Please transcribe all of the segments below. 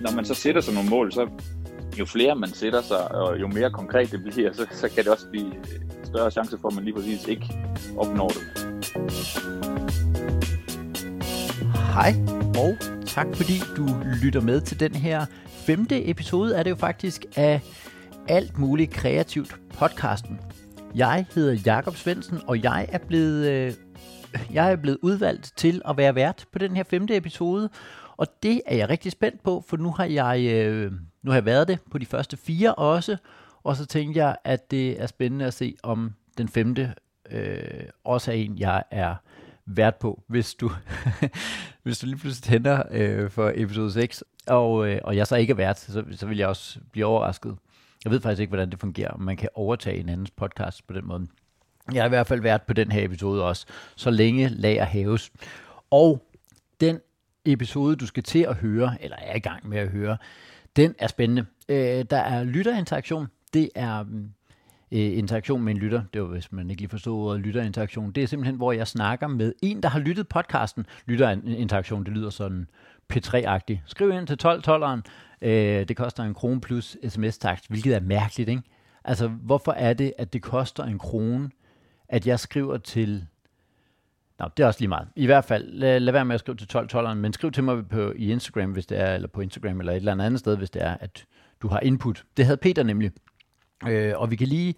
Når man så sætter sig nogle mål, så jo flere man sætter sig, og jo mere konkret det bliver, så, så kan det også blive større chance for, at man lige præcis ikke opnår det. Hej, og tak fordi du lytter med til den her femte episode, er det jo faktisk af alt muligt kreativt podcasten. Jeg hedder Jakob Svensen, og jeg er blevet øh, jeg er blevet udvalgt til at være vært på den her femte episode, og det er jeg rigtig spændt på, for nu har jeg, øh, nu har jeg været det på de første fire også, og så tænkte jeg, at det er spændende at se, om den femte øh, også er en, jeg er vært på, hvis du, hvis du lige pludselig tænder øh, for episode 6, og, øh, og jeg så ikke er vært, så, så vil jeg også blive overrasket. Jeg ved faktisk ikke, hvordan det fungerer, om man kan overtage en andens podcast på den måde. Jeg har i hvert fald været på den her episode også, så længe lager haves. Og den episode, du skal til at høre, eller er i gang med at høre, den er spændende. Øh, der er lytterinteraktion. Det er mm, øh, interaktion med en lytter. Det var, hvis man ikke lige forstod ordet lytterinteraktion. Det er simpelthen, hvor jeg snakker med en, der har lyttet podcasten. Lytterinteraktion, det lyder sådan P3-agtigt. Skriv ind til 12-12'eren. Øh, det koster en krone plus sms-takst, hvilket er mærkeligt, ikke? Altså, hvorfor er det, at det koster en krone at jeg skriver til... Nå, det er også lige meget. I hvert fald, lad, lad være med at skrive til 12 men skriv til mig på, i Instagram, hvis det er, eller på Instagram, eller et eller andet sted, hvis det er, at du har input. Det havde Peter nemlig. Øh, og vi kan lige...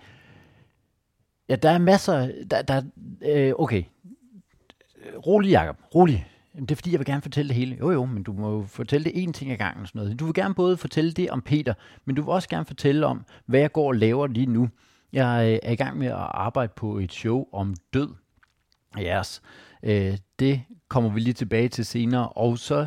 Ja, der er masser... Der, der, øh, okay. Rolig, Jacob. Rolig. Det er fordi, jeg vil gerne fortælle det hele. Jo, jo, men du må jo fortælle det én ting ad gangen. Sådan noget. Du vil gerne både fortælle det om Peter, men du vil også gerne fortælle om, hvad jeg går og laver lige nu. Jeg øh, er i gang med at arbejde på et show om død. Yes. Øh, det kommer vi lige tilbage til senere. Og så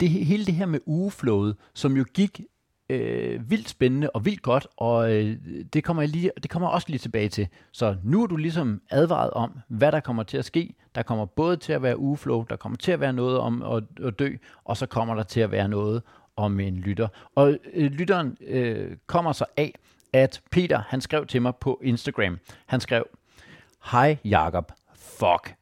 det, hele det her med ugeflowet, som jo gik øh, vildt spændende og vildt godt, og øh, det, kommer jeg lige, det kommer jeg også lige tilbage til. Så nu er du ligesom advaret om, hvad der kommer til at ske. Der kommer både til at være ugeflow, der kommer til at være noget om at, at dø, og så kommer der til at være noget om en lytter. Og øh, lytteren øh, kommer så af, at Peter, han skrev til mig på Instagram. Han skrev, Hej Jakob, fuck.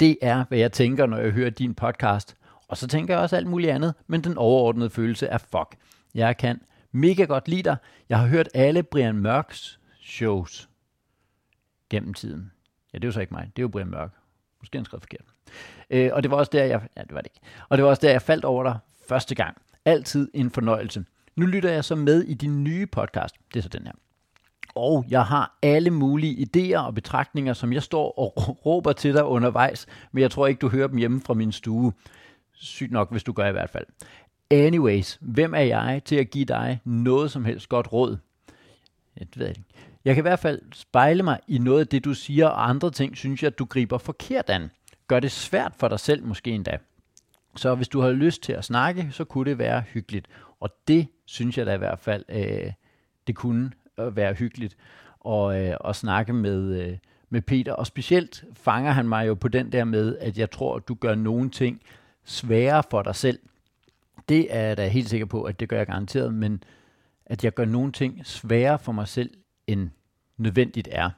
Det er, hvad jeg tænker, når jeg hører din podcast. Og så tænker jeg også alt muligt andet, men den overordnede følelse er fuck. Jeg kan mega godt lide dig. Jeg har hørt alle Brian Mørks shows gennem tiden. Ja, det er jo så ikke mig. Det er jo Brian Mørk. Måske han skrev forkert. Øh, og det var også der, jeg... Ja, det var det ikke. Og det var også der, jeg faldt over dig første gang. Altid en fornøjelse. Nu lytter jeg så med i din nye podcast. Det er så den her. Og jeg har alle mulige idéer og betragtninger, som jeg står og råber til dig undervejs, men jeg tror ikke, du hører dem hjemme fra min stue. Sygt nok, hvis du gør i hvert fald. Anyways, hvem er jeg til at give dig noget som helst godt råd? Ja, det ved jeg ikke. Jeg kan i hvert fald spejle mig i noget af det, du siger, og andre ting synes jeg, at du griber forkert an. Gør det svært for dig selv måske endda. Så hvis du har lyst til at snakke, så kunne det være hyggeligt. Og det synes jeg da i hvert fald, øh, det kunne øh, være hyggeligt at, øh, at snakke med, øh, med Peter. Og specielt fanger han mig jo på den der med, at jeg tror, at du gør nogle ting sværere for dig selv. Det er jeg da helt sikker på, at det gør jeg garanteret, men at jeg gør nogle ting sværere for mig selv, end nødvendigt er.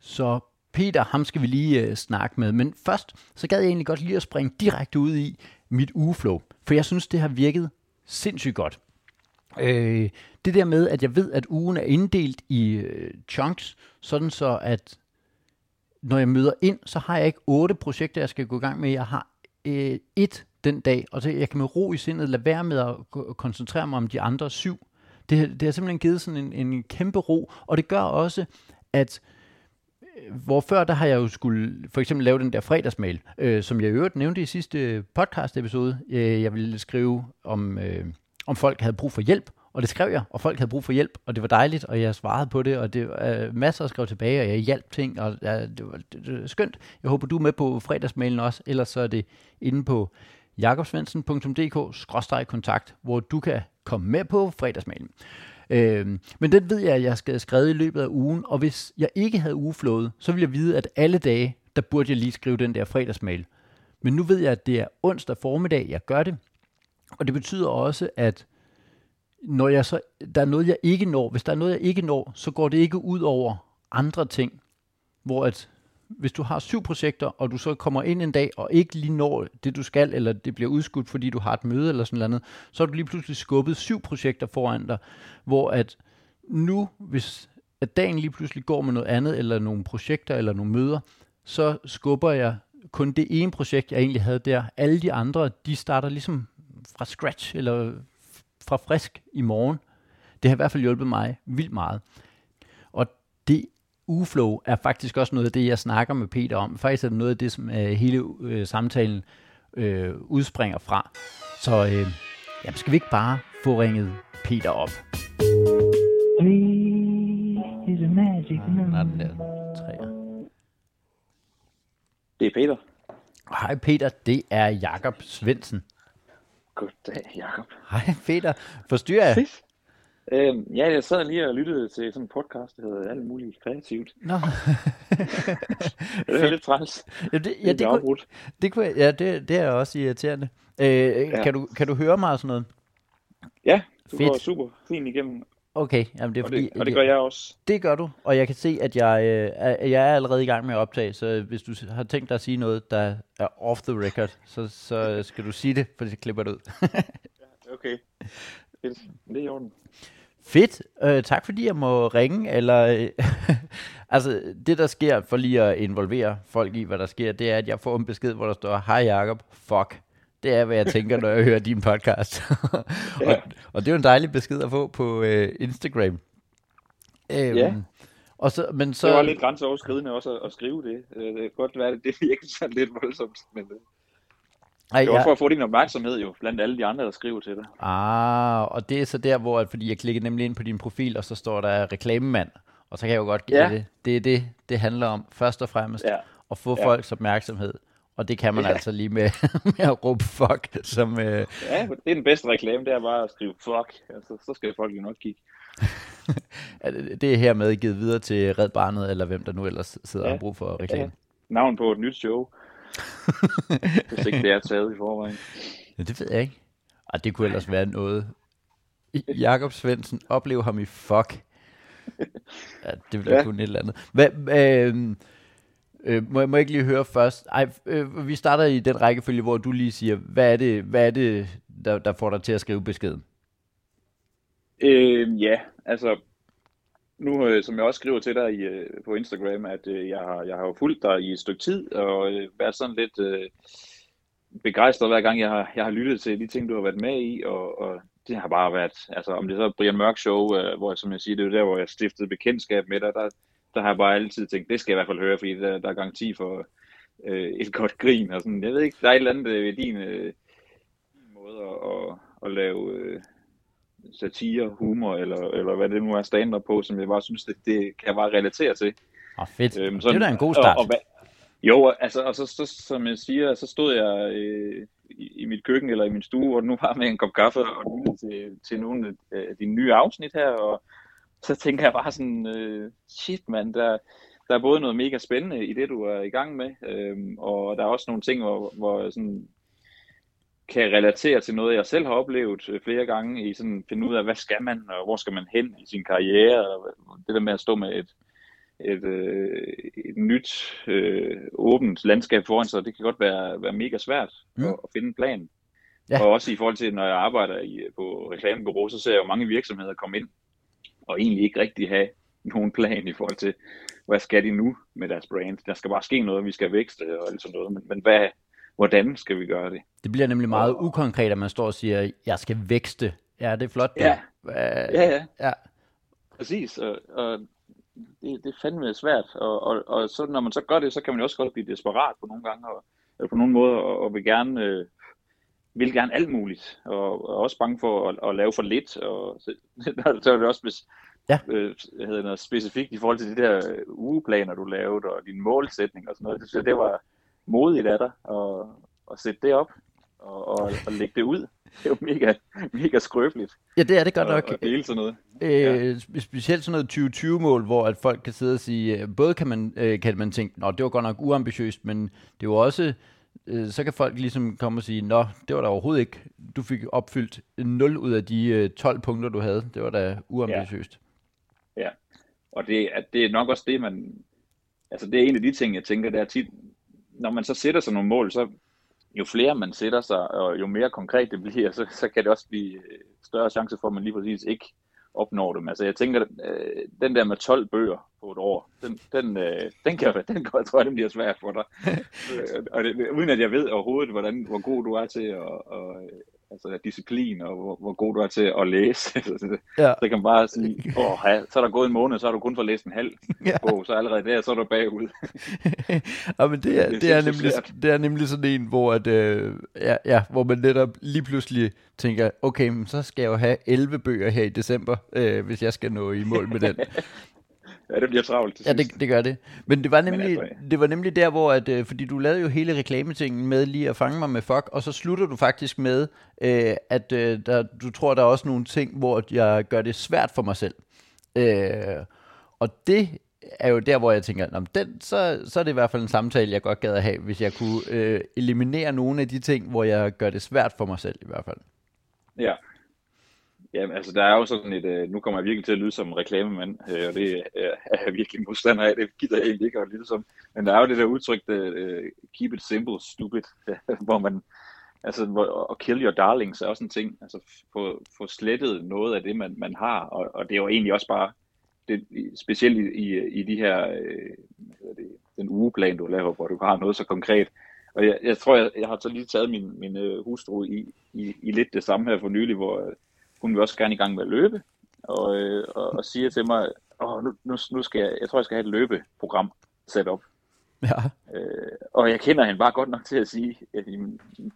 Så Peter, ham skal vi lige øh, snakke med. Men først, så gad jeg egentlig godt lige at springe direkte ud i mit ugeflow. For jeg synes, det har virket sindssygt godt. Øh, det der med, at jeg ved, at ugen er inddelt i øh, chunks, sådan så at når jeg møder ind, så har jeg ikke otte projekter, jeg skal gå i gang med. Jeg har øh, et den dag, og så jeg kan med ro i sindet lade være med at koncentrere mig om de andre syv. Det, det har simpelthen givet sådan en, en kæmpe ro, og det gør også, at øh, hvor før der har jeg jo skulle for eksempel lave den der fredagsmail, øh, som jeg i øvrigt nævnte i sidste podcast episode. Øh, jeg ville skrive om... Øh, om folk havde brug for hjælp, og det skrev jeg, og folk havde brug for hjælp, og det var dejligt, og jeg svarede på det, og det var øh, masser at skrive tilbage, og jeg hjalp ting, og ja, det, var, det, det var skønt. Jeg håber, du er med på fredagsmailen også, ellers så er det inde på jakobsvensen.dk-kontakt, hvor du kan komme med på fredagsmailen. Øh, men den ved jeg, at jeg skal skrive i løbet af ugen, og hvis jeg ikke havde ugeflået, så ville jeg vide, at alle dage, der burde jeg lige skrive den der fredagsmail. Men nu ved jeg, at det er onsdag formiddag, jeg gør det, og det betyder også, at når jeg så, der er noget, jeg ikke når, hvis der er noget, jeg ikke når, så går det ikke ud over andre ting. Hvor at hvis du har syv projekter, og du så kommer ind en dag og ikke lige når det, du skal, eller det bliver udskudt, fordi du har et møde eller sådan noget, så har du lige pludselig skubbet syv projekter foran dig, hvor at nu, hvis at dagen lige pludselig går med noget andet, eller nogle projekter, eller nogle møder, så skubber jeg kun det ene projekt, jeg egentlig havde der. Alle de andre, de starter ligesom fra scratch, eller fra frisk i morgen. Det har i hvert fald hjulpet mig vildt meget. Og det ugeflow er faktisk også noget af det, jeg snakker med Peter om. Faktisk er det noget af det, som øh, hele øh, samtalen øh, udspringer fra. Så øh, jamen, skal vi ikke bare få ringet Peter op? is a magic Nej, number. den der træer. Det er Peter. Hej Peter, det er Jakob Svendsen. Goddag, Jacob. Hej Peter, forstyrrer jeg? Øhm, ja, jeg sad lige og lyttede til sådan en podcast, der hedder Alt muligt kreativt. Nå. Det er lidt træls. ja, det, ja, det, kunne, det, kunne, ja, det, det er også irriterende. Øh, ja. kan, du, kan du høre mig og sådan noget? Ja, du Fedt. går super fint igennem, Okay, jamen det er og fordi, det, og det gør jeg også. det gør du, og jeg kan se, at jeg, øh, jeg er allerede i gang med at optage, så hvis du har tænkt dig at sige noget, der er off the record, så, så skal du sige det, for så klipper det ud. Okay. Fedt. Det er i orden. Fedt. Øh, tak fordi jeg må ringe. Eller, øh, altså, det der sker, for lige at involvere folk i, hvad der sker, det er, at jeg får en besked, hvor der står, Hej Jacob, fuck. Det er, hvad jeg tænker, når jeg hører din podcast. Ja. og, og det er jo en dejlig besked at få på øh, Instagram. Øhm, Ja. Og så, men så. Det var lidt grænseoverskridende også at, at skrive det. Øh, Det kan godt være, at det virker sådan lidt voldsomt, men øh, ej, det var for at få din opmærksomhed jo, blandt alle de andre, der skriver til dig. Ah, og det er så der, hvor, fordi jeg klikker nemlig ind på din profil, og så står der reklamemand, og så kan jeg jo godt Ja. det. Det er det, det handler om, først og fremmest, Ja. at få Ja. folks opmærksomhed. Og det kan man Ja. altså lige med, med at råbe fuck, som, øh, Ja, det er den bedste reklame, det er bare at skrive fuck. Altså, så skal folk jo nok kigge. det er hermed givet videre til Red Barnet, eller hvem der nu ellers sidder Ja. og brug for reklame. Navn på et nyt show. Hvis ikke det er taget i forvejen. Ja, det ved jeg ikke. Og det kunne ellers være noget. Jakob Svendsen, oplev ham i fuck. Ja, det ville ja. Ja. kunne et eller andet. Hvad, øh, øh, må, jeg- må jeg ikke lige høre først? Ej, øh, vi starter i den rækkefølge, hvor du lige siger, hvad er det, hvad er det der, der får dig til at skrive beskeden? Øh, ja, altså, nu øh, som jeg også skriver til dig i, øh, på Instagram, at øh, jeg, har, jeg har jo fulgt dig i et stykke tid, og øh, været sådan lidt øh, begejstret hver gang, jeg har, jeg har lyttet til de ting, du har været med i, og, og det har bare været, altså om det så er Brian Mørk Show, øh, hvor som jeg siger, det er jo der, hvor jeg stiftede bekendtskab med dig, der, der har jeg bare altid tænkt, det skal jeg i hvert fald høre, fordi der, der er garanti for øh, et godt grin, og sådan, jeg ved ikke, der er et eller andet øh, ved din, øh, din måde at, at, at lave... Øh, satire, humor, eller, eller hvad det nu er stand på, som jeg bare synes, det, det kan jeg bare relatere til. Åh, oh, fedt. Øhm, det er da en god start. Og, og, jo, altså, og så, så, som jeg siger, så stod jeg øh, i, i mit køkken eller i min stue, hvor det nu var med en kop kaffe og lyttede til, til nogle af de nye afsnit her, og så tænker jeg bare sådan, øh, shit mand, der, der er både noget mega spændende i det, du er i gang med, øhm, og der er også nogle ting, hvor, hvor sådan kan relatere til noget, jeg selv har oplevet øh, flere gange, i sådan finde ud af, hvad skal man, og hvor skal man hen i sin karriere, og det der med at stå med et, et, øh, et nyt, øh, åbent landskab foran sig, det kan godt være, være mega svært Mm. at, at finde en plan. Ja. Og også i forhold til, når jeg arbejder i, på reklamebureau, så ser jeg jo mange virksomheder komme ind, og egentlig ikke rigtig have nogen plan i forhold til, hvad skal de nu med deres brand. Der skal bare ske noget, vi skal vækste og alt sådan noget, men, men hvad, hvordan skal vi gøre det? Det bliver nemlig meget ukonkret, at man står og siger, jeg skal vækste. Ja, det er flot. Ja. Ja, ja. ja. Præcis, og, og det, det er fandme svært, og, og, og så, når man så gør det, så kan man jo også godt blive desperat på nogle gange, og, eller på nogle måder, og, og vil gerne, øh, vil gerne alt muligt, og, og også bange for at, at lave for lidt, og så, så er det også hvis, Ja. øh, hedder noget specifikt i forhold til de der øh, ugeplaner, du lavede, og din målsætning og sådan noget, jeg, det var modigt af dig, at, at sætte det op, og, og, og lægge det ud. Det er jo mega, mega skrøbeligt ja, det er det godt nok. at dele sådan noget. Øh, spe- specielt sådan noget 2020-mål, hvor at folk kan sidde og sige, øh, både kan man, øh, kan man tænke, nå, det var godt nok uambitiøst, men det er jo også, øh, så kan folk ligesom komme og sige, nå, det var da overhovedet ikke, du fik opfyldt 0 ud af de øh, 12 punkter, du havde, det var da uambitiøst. Ja. Og det, at det er nok også det, man altså det er en af de ting, jeg tænker, det er tit, når man så sætter sig nogle mål, så jo flere man sætter sig, og jo mere konkret det bliver, så, så kan det også blive øh, større chance for, at man lige præcis ikke opnår dem. Altså jeg tænker, øh, den der med 12 bøger på et år, den, den, øh, den, kan, den kan, jeg tror, den bliver svær for dig. Øh, og det, uden at jeg ved overhovedet, hvordan, hvor god du er til at, og, altså disciplin, og hvor, hvor god du er til at læse. ja. Så kan man bare sige, åh, så er der gået en måned, så har du kun fået læst en halv ja. bog, så allerede der, så er du bagud. ja, men det er, det, det, er nemlig, det er nemlig sådan en, hvor, at, øh, ja, ja, hvor man netop lige pludselig tænker, okay, men så skal jeg jo have 11 bøger her i december, øh, hvis jeg skal nå i mål med den. Ja, det bliver travlt til Ja, det, det gør det. Men det var nemlig, altså, det var nemlig der, hvor, at, øh, fordi du lavede jo hele reklametingen med lige at fange mig med fuck, og så slutter du faktisk med, øh, at øh, der, du tror, der er også nogle ting, hvor jeg gør det svært for mig selv. Øh, og det er jo der, hvor jeg tænker, Nå, den, så, så er det i hvert fald en samtale, jeg godt gad at have, hvis jeg kunne øh, eliminere nogle af de ting, hvor jeg gør det svært for mig selv i hvert fald. Ja, Jamen, altså der er jo sådan et, øh, nu kommer jeg virkelig til at lyde som en reklamemand, øh, og det øh, er jeg virkelig modstander af, det gider jeg egentlig ikke at lyde som. Men der er jo det der udtryk, uh, keep it simple, stupid, hvor man, altså hvor, kill your darlings er også en ting, altså få, få slettet noget af det, man, man har, og, og det er jo egentlig også bare, det, specielt i, i, i de her, øh, det, den ugeplan, du laver, hvor du har noget så konkret, og jeg, jeg tror, jeg, jeg har så lige taget min, min øh, hustru i, i, i lidt det samme her for nylig, hvor hun vil også gerne i gang med at løbe, og, øh, og, og siger til mig, Åh, nu, nu, nu skal jeg, jeg tror, jeg skal have et løbeprogram sat op. Ja. Øh, og jeg kender hende bare godt nok til at sige, at,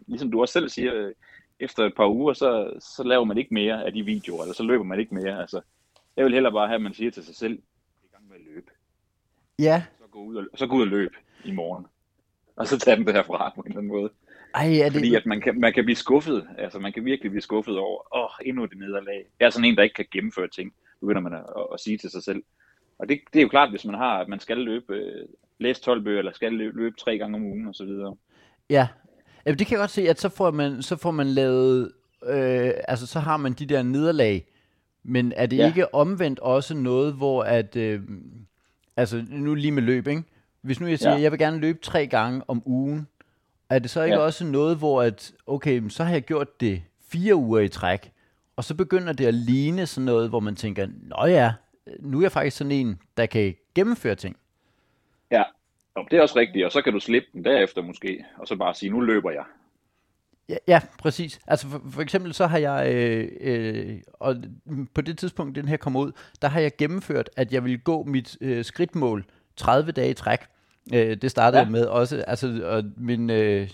ligesom du også selv siger, efter et par uger, så, så laver man ikke mere af de videoer, eller så løber man ikke mere. Altså, jeg vil hellere bare have, at man siger til sig selv, i gang med at løbe. Ja. Så gå ud og, så gå ud og løbe i morgen. Og så tage den derfra på en eller anden måde. Ej, er det... Fordi at man kan, man kan blive skuffet, altså man kan virkelig blive skuffet over, åh, oh, endnu et nederlag. Jeg er sådan en, der ikke kan gennemføre ting, begynder man at, at, at sige til sig selv. Og det, det er jo klart, hvis man har, at man skal løbe, øh, læse 12 bøger, eller skal løbe, løbe tre gange om ugen, og så videre. Ja, Jamen, det kan jeg godt se, at så får man, så får man lavet, øh, altså så har man de der nederlag, men er det ja. ikke omvendt også noget, hvor at, øh, altså nu lige med løb, ikke? Hvis nu jeg siger, ja. jeg vil gerne løbe tre gange om ugen, er det så ikke ja. også noget, hvor at, okay, så har jeg gjort det fire uger i træk, og så begynder det at ligne sådan noget, hvor man tænker, nå ja, nu er jeg faktisk sådan en, der kan gennemføre ting. Ja, og det er også rigtigt, og så kan du slippe den derefter måske, og så bare sige, nu løber jeg. Ja, ja præcis. Altså for, for eksempel så har jeg, øh, øh, og på det tidspunkt, den her kom ud, der har jeg gennemført, at jeg vil gå mit øh, skridtmål 30 dage i træk. Øh, det startede ja. med også, altså, og min, øh,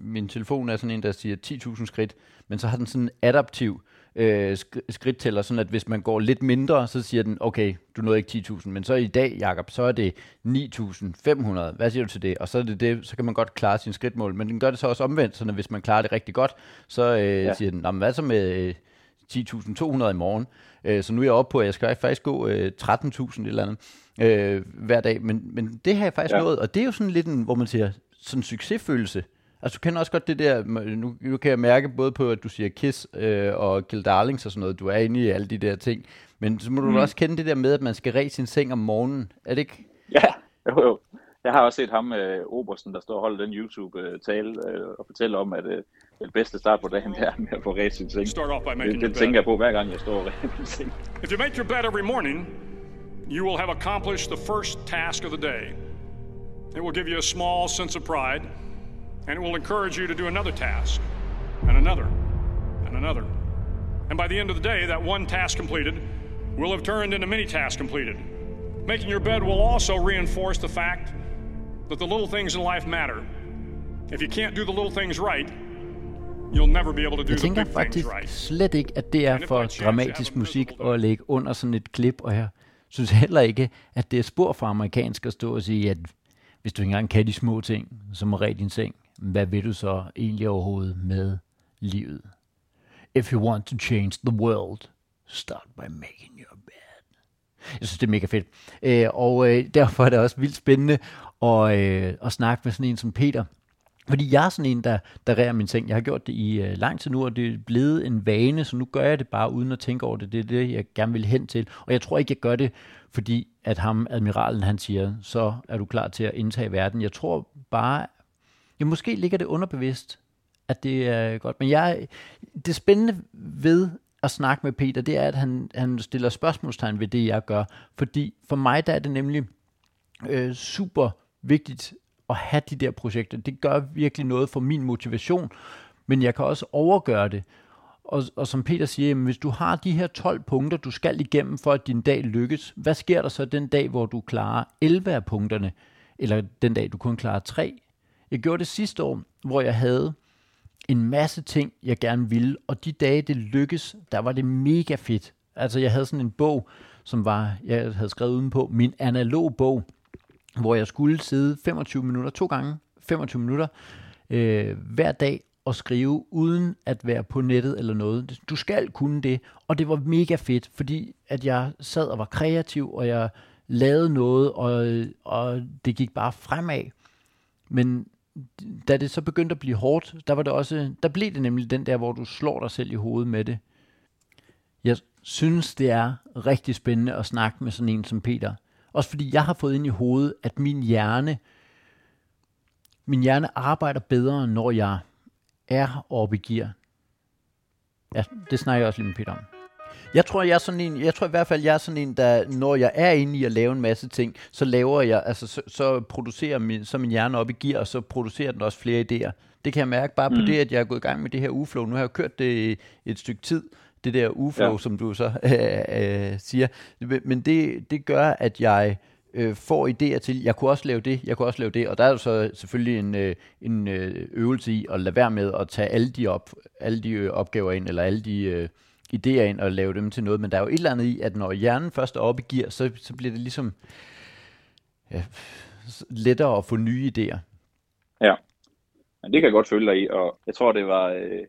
min telefon er sådan en, der siger 10.000 skridt, men så har den sådan en adaptiv øh, skridttæller, sådan at hvis man går lidt mindre, så siger den, okay, du nåede ikke 10.000, men så i dag, Jakob, så er det 9.500. Hvad siger du til det? Og så er det det, så kan man godt klare sin skridtmål, men den gør det så også omvendt, så hvis man klarer det rigtig godt, så øh, ja. siger den, hvad så med øh, 10.200 i morgen? Øh, så nu er jeg oppe på, at jeg skal faktisk gå øh, 13.000 eller andet øh, hver dag, men, men det har jeg faktisk ja. nået, og det er jo sådan lidt en, hvor man siger, sådan en succesfølelse. Altså du kender også godt det der, nu, nu kan jeg mærke både på, at du siger Kiss øh, og Kill Darlings og sådan noget, du er inde i alle de der ting, men så må mm. du også kende det der med, at man skal ræse sin seng om morgenen, er det ikke? Ja, jo jo. Jeg har også set ham, øh, Obersten, der står og holder den YouTube-tale øh, og fortæller om, at øh, det bedste start på dagen er med at få ræst sin seng. Det, det tænker jeg på hver gang, jeg står og ræser min seng. If you make your bed every morning, you will have accomplished the first task of the day. It will give you a small sense of pride, and it will encourage you to do another task, and another, and another. And by the end of the day, that one task completed will have turned into many tasks completed. Making your bed will also reinforce the fact that the little things in life matter. If you can't do the little things right, you'll never be able to do Jeg tænker the big faktisk right. slet ikke, at det er for dramatisk musik at lægge under sådan et klip, og jeg synes heller ikke, at det er spor for amerikansk at stå og sige, at hvis du ikke engang kan de små ting, så må red din seng. Hvad vil du så egentlig overhovedet med livet? If you want to change the world, start by making your bed. Jeg synes, det er mega fedt. Øh, og øh, derfor er det også vildt spændende at, øh, at snakke med sådan en som Peter, fordi jeg er sådan en, der, der rærer min ting. Jeg har gjort det i øh, lang tid nu, og det er blevet en vane, så nu gør jeg det bare uden at tænke over det. Det er det, jeg gerne vil hen til. Og jeg tror ikke, jeg gør det, fordi at ham, admiralen, han siger, så er du klar til at indtage verden. Jeg tror bare, ja, måske ligger det underbevidst, at det er godt. Men jeg, det spændende ved at snakke med Peter, det er, at han, han stiller spørgsmålstegn ved det, jeg gør. Fordi for mig, der er det nemlig øh, super vigtigt at have de der projekter. Det gør virkelig noget for min motivation, men jeg kan også overgøre det. Og, og som Peter siger, jamen, hvis du har de her 12 punkter, du skal igennem for, at din dag lykkes, hvad sker der så den dag, hvor du klarer 11 af punkterne, eller den dag, du kun klarer 3? Jeg gjorde det sidste år, hvor jeg havde en masse ting, jeg gerne ville, og de dage, det lykkes, der var det mega fedt. Altså, jeg havde sådan en bog, som var, jeg havde skrevet udenpå, min analog bog, hvor jeg skulle sidde 25 minutter, to gange 25 minutter, øh, hver dag og skrive, uden at være på nettet eller noget. Du skal kunne det, og det var mega fedt, fordi at jeg sad og var kreativ, og jeg lavede noget, og, og det gik bare fremad. Men da det så begyndte at blive hårdt, der var det også, der blev det nemlig den der, hvor du slår dig selv i hovedet med det. Jeg synes, det er rigtig spændende at snakke med sådan en som Peter. Også fordi jeg har fået ind i hovedet, at min hjerne, min hjerne arbejder bedre, når jeg er oppe i gear. Ja, det snakker jeg også lige med Peter om. Jeg tror, jeg er sådan en, jeg tror i hvert fald, jeg er sådan en, der, når jeg er inde i at lave en masse ting, så laver jeg, altså så, så producerer min, så min hjerne op i gear, og så producerer den også flere idéer. Det kan jeg mærke bare mm. på det, at jeg er gået i gang med det her uflow. Nu har jeg kørt det et stykke tid, det der uflow, ja. som du så øh, øh, siger. Men det, det gør, at jeg øh, får idéer til, jeg kunne også lave det, jeg kunne også lave det, og der er jo så selvfølgelig en, øh, en øh, øvelse i at lade være med at tage alle de, op, alle de øh, opgaver ind, eller alle de øh, idéer ind og lave dem til noget, men der er jo et eller andet i, at når hjernen først er oppe i gear, så, så bliver det ligesom ja, lettere at få nye idéer. Ja, men det kan jeg godt følge dig i, og jeg tror, det var øh,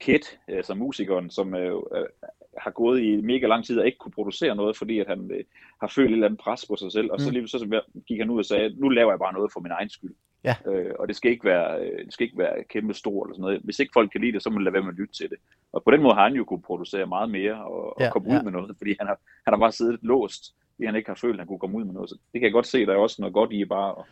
Kit, altså musikeren, som øh, har gået i mega lang tid og ikke kunne producere noget, fordi at han øh, har følt et eller andet pres på sig selv, og så mm. lige så gik han ud og sagde, nu laver jeg bare noget for min egen skyld. Ja. Øh, og det skal, ikke være, øh, det skal ikke være kæmpe stort eller sådan noget. Hvis ikke folk kan lide det, så må man lade være med at lytte til det. Og på den måde har han jo kunne producere meget mere og, ja, og komme ja. ud med noget, fordi han har, han har bare siddet låst, fordi han ikke har følt, at han kunne komme ud med noget. Så det kan jeg godt se, der er også noget godt i bare at,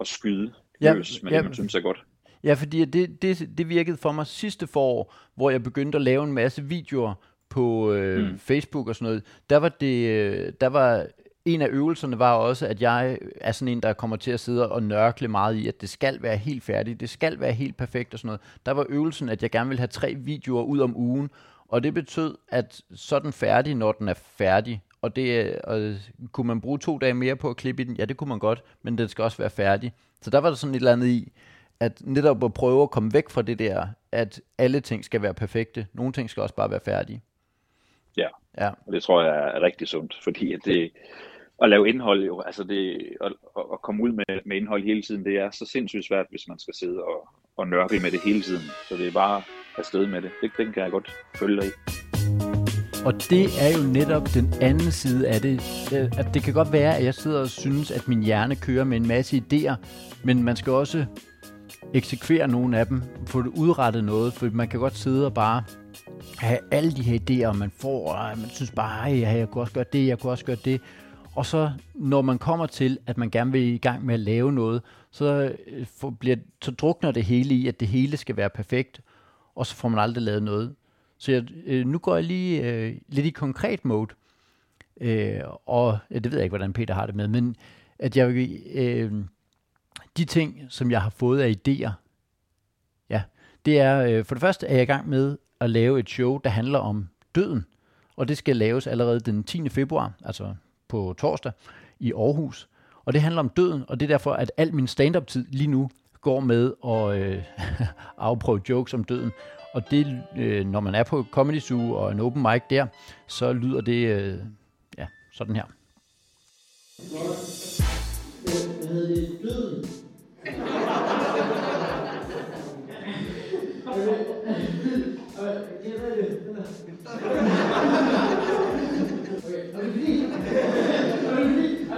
at skyde løs ja, med ja, det, man synes er godt. Ja, fordi det, det, det virkede for mig sidste forår, hvor jeg begyndte at lave en masse videoer på øh, mm. Facebook og sådan noget. Der var det, øh, der var en af øvelserne var også, at jeg er sådan en, der kommer til at sidde og nørkle meget i, at det skal være helt færdigt, det skal være helt perfekt og sådan noget. Der var øvelsen, at jeg gerne ville have tre videoer ud om ugen, og det betød, at så er den færdig, når den er færdig. Og det og kunne man bruge to dage mere på at klippe i den? Ja, det kunne man godt, men den skal også være færdig. Så der var der sådan et eller andet i, at netop at prøve at komme væk fra det der, at alle ting skal være perfekte. Nogle ting skal også bare være færdige. Ja, ja. og det tror jeg er rigtig sundt, fordi at det, at lave indhold, jo, altså det, at, at komme ud med, med indhold hele tiden, det er så sindssygt svært, hvis man skal sidde og, og nørke med det hele tiden. Så det er bare afsted med det. det. Den kan jeg godt følge dig i. Og det er jo netop den anden side af det. At det kan godt være, at jeg sidder og synes, at min hjerne kører med en masse idéer, men man skal også eksekvere nogle af dem, få det udrettet noget, for man kan godt sidde og bare have alle de her idéer, man får, og man synes bare, hey, jeg kunne også gøre det, jeg kunne også gøre det. Og så når man kommer til, at man gerne vil i gang med at lave noget, så, øh, bliver, så drukner det hele i, at det hele skal være perfekt, og så får man aldrig lavet noget. Så jeg, øh, nu går jeg lige øh, lidt i konkret mode, øh, og ja, det ved jeg ikke, hvordan Peter har det med, men at jeg, øh, de ting, som jeg har fået af idéer, ja, det er, øh, for det første er jeg i gang med at lave et show, der handler om døden. Og det skal laves allerede den 10. februar, altså på torsdag, i Aarhus. Og det handler om døden, og det er derfor, at al min stand-up-tid lige nu går med at øh, afprøve jokes om døden. Og det, øh, når man er på Comedy Zoo og en open mic der, så lyder det øh, ja, sådan her. Hvad hedder det? Døden?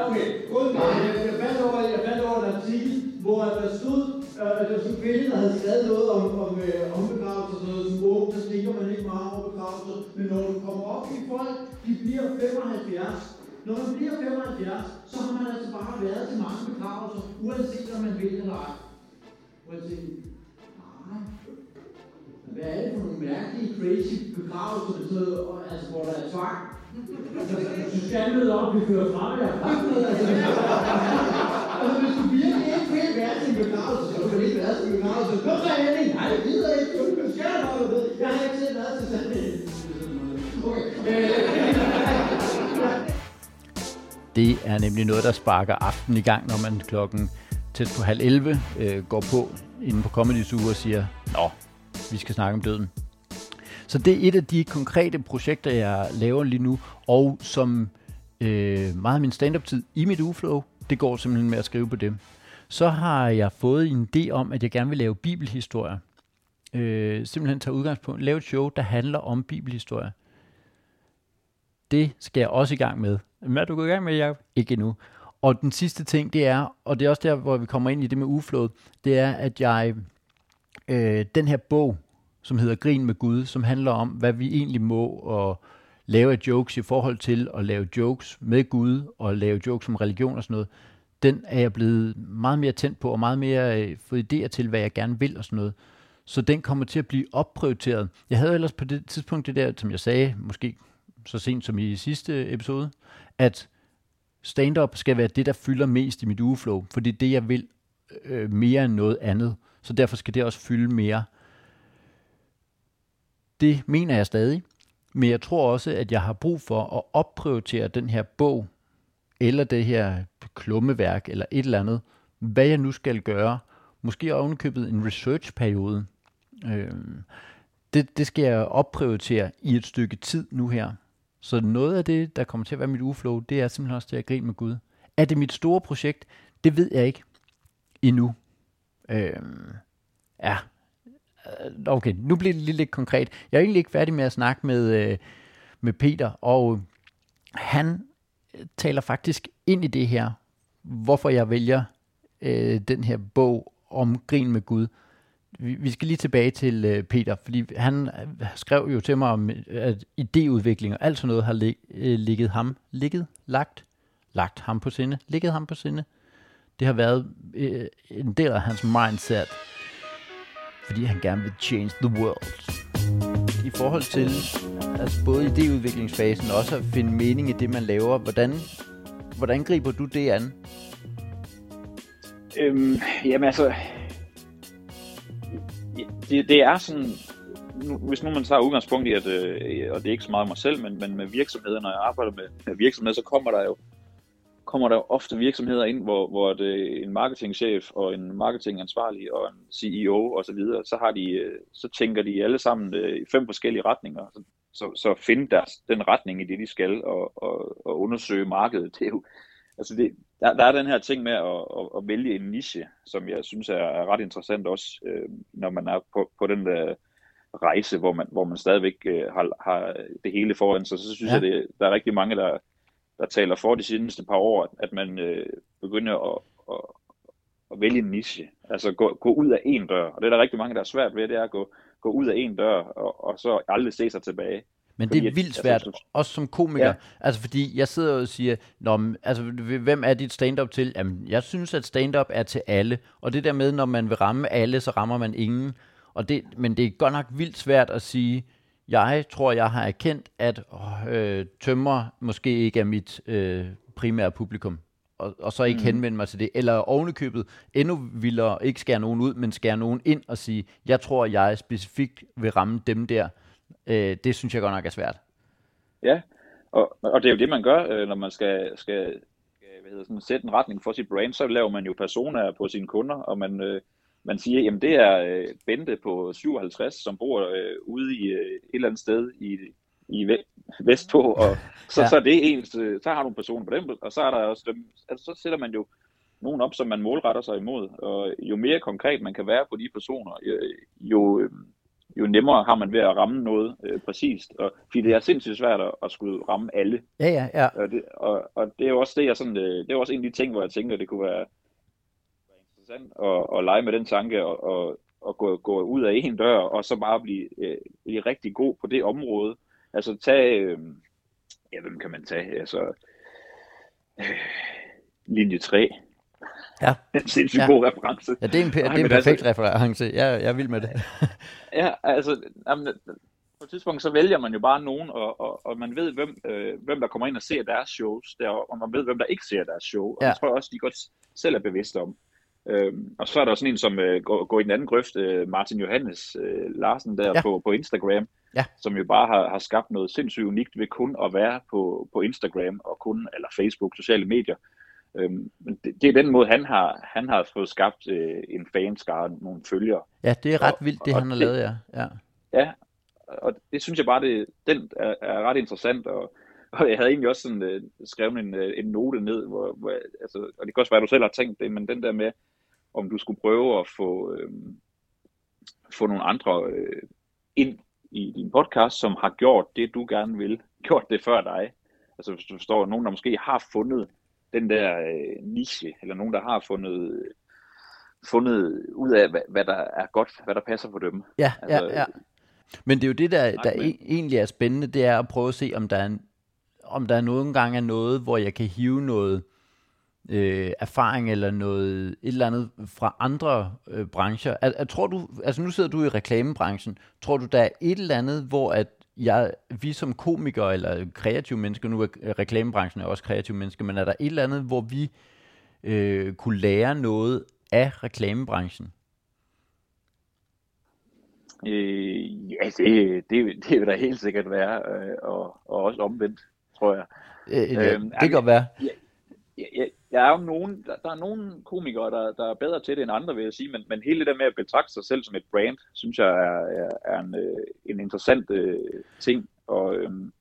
Okay, kun Jeg faldt over, jeg faldt over en artikel, hvor der stod, det var sådan kvinde, der havde skrevet noget om, om øh, og sådan noget. Som ung, der man ikke meget over begravelser. Men når du kommer op i folk, de bliver 75. Når man bliver 75, så har man altså bare været til mange begravelser, uanset om man vil eller ej. Uanset, nej, hvad er det for nogle mærkelige, crazy begravelser, det så, altså, hvor der er tvang? Altså, du skal møde op, vi kører frem, jeg har altså, altså, hvis du virkelig ikke vil være til en begravelse, så kan du ikke være til en begravelse. Kom så, Henning! Nej, jeg gider ikke, du skal nok, du ved. Jeg har ikke selv været til sådan en. Okay. Øh, det er nemlig noget, der sparker aftenen i gang, når man klokken tæt på halv 11 øh, går på inden på Comedy Zoo og siger, Nå, vi skal snakke om døden. Så det er et af de konkrete projekter, jeg laver lige nu, og som øh, meget af min stand-up-tid i mit uflow, det går simpelthen med at skrive på dem. Så har jeg fået en idé om, at jeg gerne vil lave bibelhistorier. Øh, simpelthen tage udgangspunkt, lave et show, der handler om bibelhistorier. Det skal jeg også i gang med. Hvad er du gået i gang med, Jacob? Ikke endnu. Og den sidste ting, det er, og det er også der, hvor vi kommer ind i det med uflod, det er, at jeg, øh, den her bog, som hedder Grin med Gud, som handler om, hvad vi egentlig må og lave af jokes i forhold til at lave jokes med Gud og lave jokes om religion og sådan noget, den er jeg blevet meget mere tændt på og meget mere øh, fået idéer til, hvad jeg gerne vil og sådan noget. Så den kommer til at blive opprioriteret. Jeg havde ellers på det tidspunkt det der, som jeg sagde, måske så sent som i sidste episode, at stand-up skal være det, der fylder mest i mit ugeflow, for det er det, jeg vil øh, mere end noget andet. Så derfor skal det også fylde mere. Det mener jeg stadig, men jeg tror også, at jeg har brug for at opprioritere den her bog, eller det her klummeværk, eller et eller andet, hvad jeg nu skal gøre. Måske ovenkøbet en researchperiode. Øh, det, det skal jeg opprioritere i et stykke tid nu her. Så noget af det, der kommer til at være mit uflow, det er simpelthen også det at grine med Gud. Er det mit store projekt? Det ved jeg ikke endnu. Øhm, ja, øh, okay, nu bliver det lige lidt konkret. Jeg er egentlig ikke færdig med at snakke med, øh, med Peter, og han øh, taler faktisk ind i det her, hvorfor jeg vælger øh, den her bog om grin med Gud. Vi, vi skal lige tilbage til øh, Peter, fordi han øh, skrev jo til mig om, at idéudvikling og alt sådan noget har lig, øh, ligget ham, ligget, lagt, lagt ham på sinde, ligget ham på sinde. Det har været øh, en del af hans mindset fordi han gerne vil change the world. I forhold til altså både idéudviklingsfasen og også at finde mening i det, man laver, hvordan, hvordan griber du det an? Øhm, jamen altså, det, det er sådan, nu, hvis nu man tager udgangspunkt i, at, øh, og det er ikke så meget mig selv, men, men med virksomheder, når jeg arbejder med, med virksomheder, så kommer der jo kommer der ofte virksomheder ind, hvor, hvor det, øh, en marketingchef og en marketingansvarlig og en CEO og så videre, så, har de, øh, så tænker de alle sammen øh, i fem forskellige retninger. Så, så, så finde deres, den retning i det, de skal, og, og, og undersøge markedet. Det er jo, altså det, der, der er den her ting med at, at, at vælge en niche, som jeg synes er, er ret interessant også, øh, når man er på, på den der rejse, hvor man, hvor man stadigvæk øh, har, har det hele foran sig. Så, så synes ja. jeg, det, der er rigtig mange, der der taler for de seneste par år, at man øh, begynder at, at, at vælge en niche. Altså gå, gå ud af en dør. Og det er der rigtig mange, der er svært ved, det er at gå, gå ud af en dør, og, og så aldrig se sig tilbage. Men fordi, det er vildt altså, svært, altså, også som komiker. Ja. Altså fordi jeg sidder og siger, Nå, altså, hvem er dit stand-up til? Jamen, jeg synes, at stand-up er til alle. Og det der med, når man vil ramme alle, så rammer man ingen. Og det, men det er godt nok vildt svært at sige, jeg tror, jeg har erkendt, at øh, tømmer måske ikke er mit øh, primære publikum, og, og så ikke mm. henvende mig til det. Eller ovenikøbet endnu vildere ikke skære nogen ud, men skære nogen ind og sige, jeg tror, jeg specifikt vil ramme dem der. Øh, det synes jeg godt nok er svært. Ja, og, og det er jo det, man gør, øh, når man skal, skal, skal hvad hedder sådan, sætte en retning for sit brand. Så laver man jo personer på sine kunder, og man... Øh, man siger, jamen det er øh, Bente på 57, som bor øh, ude i øh, et eller andet sted i, i vestpå, og så, ja. så er det ens, øh, så har du en person på dem, og så er der også dem, altså så sætter man jo nogen op, som man målretter sig imod, og jo mere konkret man kan være på de personer, øh, jo, øh, jo nemmere har man ved at ramme noget øh, præcist, og, fordi det er sindssygt svært at, at skulle ramme alle. Ja, ja, ja. Og det, og, og det er jo også det, jeg sådan, øh, det er også en af de ting, hvor jeg tænker, det kunne være interessant at, at lege med den tanke og, og, og gå, gå ud af en dør, og så bare blive, øh, blive rigtig god på det område. Altså tag, øh, ja, hvem kan man tage? Altså, øh, linje 3. Ja. Det er en sindssygt Ja. god reference. Ja, det er en, Nej, det er en altså- perfekt reference. Jeg, jeg er vild med det. Ja, altså, jamen, på et tidspunkt så vælger man jo bare nogen, og, og, og man ved, hvem, øh, hvem der kommer ind og ser deres shows, der, og man ved, hvem der ikke ser deres show. Og Ja. det tror jeg også, de godt selv er bevidste om. Øhm, og så er der sådan en, som øh, går, går i den anden grøft, øh, Martin Johannes øh, Larsen der ja. på, på Instagram, Ja. som jo bare har, har skabt noget sindssygt unikt ved kun at være på, på Instagram og kun, eller Facebook, sociale medier. Øhm, men det, det er den måde, han har, han har fået skabt øh, en fanskare, nogle følgere. Ja, det er ret Og- vildt, det og han har det- lavet, ja. ja. Ja, og det synes jeg bare, det, den er, er ret interessant, og, og jeg havde egentlig også sådan, øh, skrevet en, øh, en note ned, hvor, hvor altså, og det kan også være, at du selv har tænkt det, men den der med, om du skulle prøve at få, øh, få nogle andre øh, ind i din podcast, som har gjort det, du gerne vil, gjort det før dig. Altså hvis du forstår, nogen, der måske har fundet den der øh, niche, eller nogen, der har fundet fundet ud af, hvad, hvad der er godt, hvad der passer på dem. Ja, Altså, ja, ja. Men det er jo det, der, der e- egentlig er spændende, det er at prøve at se, om der er, en, om der nogle gange er noget, hvor jeg kan hive noget øh, erfaring eller noget et eller andet fra andre øh, brancher. Er, er, tror du, altså nu sidder du i reklamebranchen, tror du, der er et eller andet, hvor at jeg, vi som komikere eller kreative mennesker, nu er reklamebranchen er også kreative mennesker, men er der et eller andet, hvor vi øh, kunne lære noget af reklamebranchen? Øh, ja, det, det, det vil der helt sikkert være, øh, og, og også omvendt, tror jeg. Øh, øh, det kan godt være. Jeg, jeg, jeg er jo nogen, der, der er nogle komikere, der, der er bedre til det end andre, vil jeg sige, men, men hele det der med at betragte sig selv som et brand, synes jeg er, er, er en, øh, en interessant øh, ting. Og, øhm,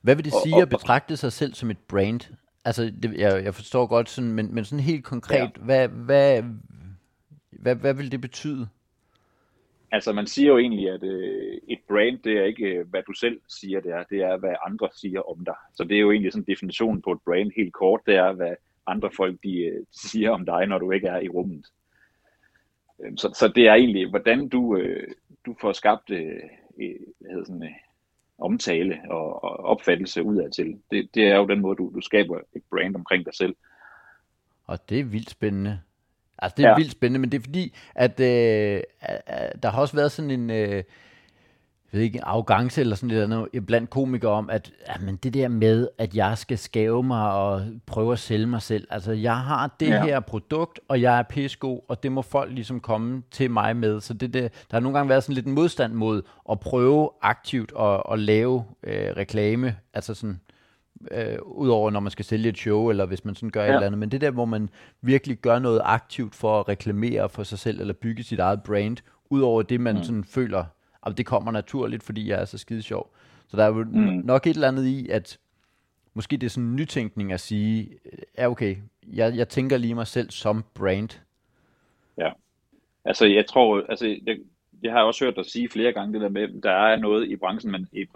Hvad vil det Og- sige og- at betragte sig selv som et brand? Altså, det, jeg, jeg forstår godt sådan, men, men sådan helt konkret. Ja. hvad, hvad, hvad, hvad vil det betyde? altså man siger jo egentlig, at øh, et brand, det er ikke, øh, hvad du selv siger, det er, det er, hvad andre siger om dig. Så det er jo egentlig sådan definitionen på et brand helt kort, det er, hvad andre folk de, øh, siger om dig, når du ikke er i rummet. Øhm, Så, så det er egentlig, hvordan du, øh, du får skabt øh, hvad hedder sådan, omtale og, og opfattelse udad til. Det, det er jo den måde, du, du skaber et brand omkring dig selv. Og det er vildt spændende. Altså, det er ja. Vildt spændende, men det er fordi, at øh, der har også været sådan en, øh, jeg ved ikke, arrogance eller sådan lidt andet blandt komikere om, at men det der med, at jeg skal skæve mig og prøve at sælge mig selv. Altså, jeg har det ja. Her produkt, og jeg er pissegod, og det må folk ligesom komme til mig med. Så det, det, der har nogle gange været sådan lidt en modstand mod at prøve aktivt at, at lave øh, reklame, altså sådan, øh, udover når man skal sælge et show, eller hvis man sådan gør ja. et eller andet, men det der, hvor man virkelig gør noget aktivt for at reklamere for sig selv, eller bygge sit eget brand, udover det, man mm. sådan føler, at det kommer naturligt, fordi jeg er så skide sjov. Så der er jo mm. nok et eller andet i, at måske det er sådan en nytænkning at sige, ja okay, jeg, jeg tænker lige mig selv som brand. Ja. Altså, jeg tror, altså, jeg, jeg har også hørt dig sige flere gange det der med, der er noget i branchen, men i,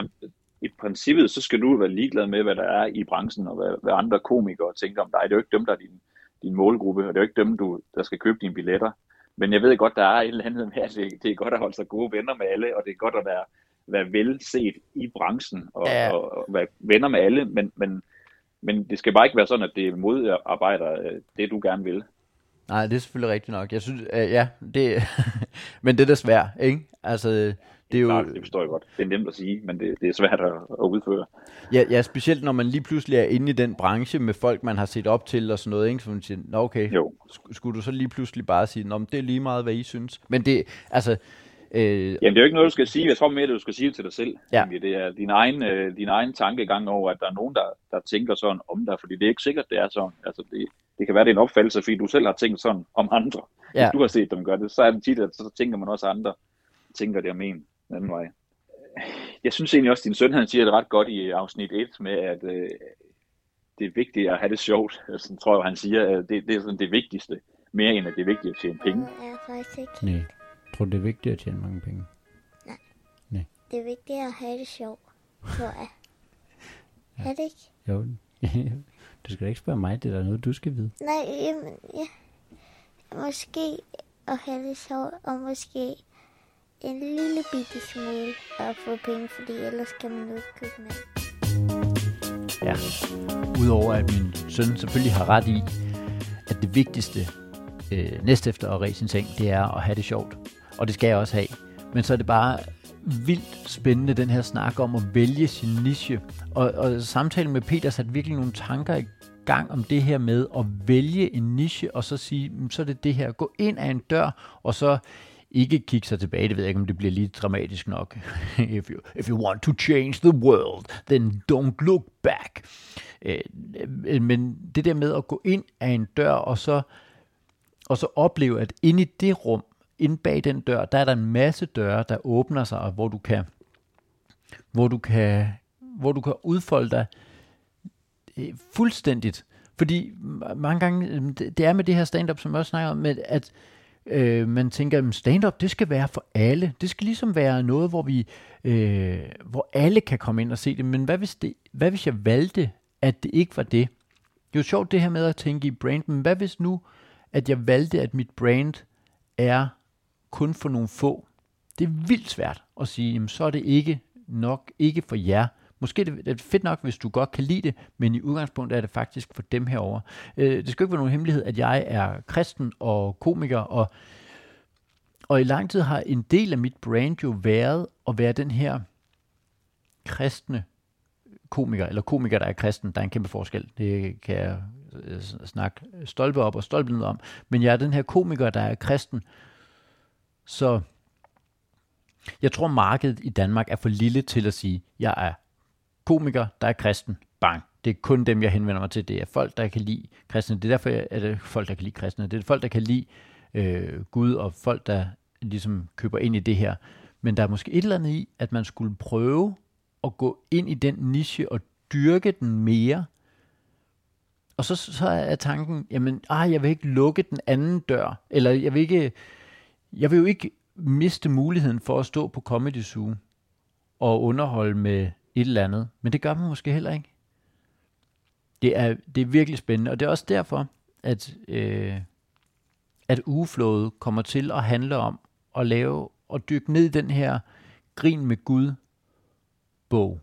i princippet, så skal du være ligeglad med, hvad der er i branchen, og hvad, hvad andre komikere tænker om dig. Det er jo ikke dem, der er din, din målgruppe, og det er jo ikke dem, du, der skal købe dine billetter. Men jeg ved godt, der er et eller andet med, at det, det er godt at holde sig gode venner med alle, og det er godt at være, være velset i branchen, og, Ja. og, og være venner med alle, men, men, men det skal bare ikke være sådan, at det modarbejder øh, det, du gerne vil. Nej, det er selvfølgelig rigtigt nok. Jeg synes, øh, ja, det, men det er da svært, ikke? Altså, det er jo, Klart, det forstår jeg godt. Det er nemt at sige, men det, det er svært at, at udføre. Ja, ja, specielt når man lige pludselig er inde i den branche med folk, man har set op til og sådan noget, ikke? Så man siger, nå okay, Jo. sk- skulle du så lige pludselig bare sige, nå, men det er lige meget, hvad I synes. Men det, altså, øh, Jamen, det er jo ikke noget, du skal sige. Jeg tror mere, det du skal sige til dig selv. Ja. Egentlig. Det er din egen, øh, din egen tankegang over, at der er nogen, der, der tænker sådan om dig, fordi det er ikke sikkert, det er sådan. Altså, det, det kan være, det er en opfattelse, fordi du selv har tænkt sådan om andre. Ja. Hvis du har set dem gøre det, så er det tit, at så tænker man også, andre tænker det om en den anden vej. Jeg synes egentlig også, at din søn han siger det ret godt i afsnit 1 med, at øh, det er vigtigt at have det sjovt. Altså, tror jeg, han siger, at det, det er sådan det vigtigste, mere end at det er vigtigt at tjene penge. Det er faktisk ikke. nej, tror du, det er vigtigt at tjene mange penge? Det er vigtigt at have det sjovt, tror jeg. Er det ikke? Jo, du skal da ikke spørge mig, det er da noget, du skal vide. Nej, jamen, ja. måske at have det sjovt, og måske en lille bitte smule at få penge, fordi ellers kan man jo ikke købe mad. Ja. Udover at min søn selvfølgelig har ret i, at det vigtigste øh, næst efter at ræse sin seng, det er at have det sjovt. Og det skal jeg også have. Men så er det bare vildt spændende, den her snak om at vælge sin niche. Og, og samtalen med Peter satte virkelig nogle tanker i gang om det her med at vælge en niche, og så sige, så er det det her. Gå ind af en dør, og så ikke kigge sig tilbage. Det ved jeg ikke, om det bliver lige dramatisk nok. if, you, if you want to change the world, then don't look back. Øh, men det der med at gå ind af en dør, og så, og så opleve, at inde i det rum, inde bag den dør, der er der en masse døre, der åbner sig, og hvor du kan, hvor du kan, hvor du kan udfolde dig øh, fuldstændigt. Fordi mange gange, det det er med det her stand-up, som jeg også snakker om, med at øh, man tænker, at stand-up, det skal være for alle. Det skal ligesom være noget, hvor vi, øh, hvor alle kan komme ind og se det. Men hvad hvis, det, hvad hvis jeg valgte, at det ikke var det? Det er jo sjovt det her med at tænke i brand, men hvad hvis nu, at jeg valgte, at mit brand er kun for nogle få? Det er vildt svært at sige, jamen, så er det ikke nok, ikke for jer. Måske er det, det er fedt nok, hvis du godt kan lide det, men i udgangspunktet er det faktisk for dem herover. Øh, det skal ikke være nogen hemmelighed, at jeg er kristen og komiker, og, og i lang tid har en del af mit brand jo været at være den her kristne komiker, eller komiker, der er kristen. Der er en kæmpe forskel. Det kan jeg øh, snakke stolpe op og stolpe ned om. Men jeg er den her komiker, der er kristen. Så jeg tror, markedet i Danmark er for lille til at sige, jeg er komiker, der er kristen. Bang. Det er kun dem, jeg henvender mig til. Det er folk, der kan lide kristne. Det er derfor, jeg- at det er folk, der kan lide kristne. Det er folk, der kan lide øh, Gud, og folk, der ligesom køber ind i det her. Men der er måske et eller andet i, at man skulle prøve at gå ind i den niche og dyrke den mere. Og så, så er tanken, jamen, ah, jeg vil ikke lukke den anden dør, eller jeg vil ikke, jeg vil jo ikke miste muligheden for at stå på Comedy Zoo og underholde med et eller andet. Men det gør man måske heller ikke. Det er, det er virkelig spændende, og det er også derfor, at, øh, at ugeflowet kommer til at handle om at lave og dykke ned i den her grin med Gud bog.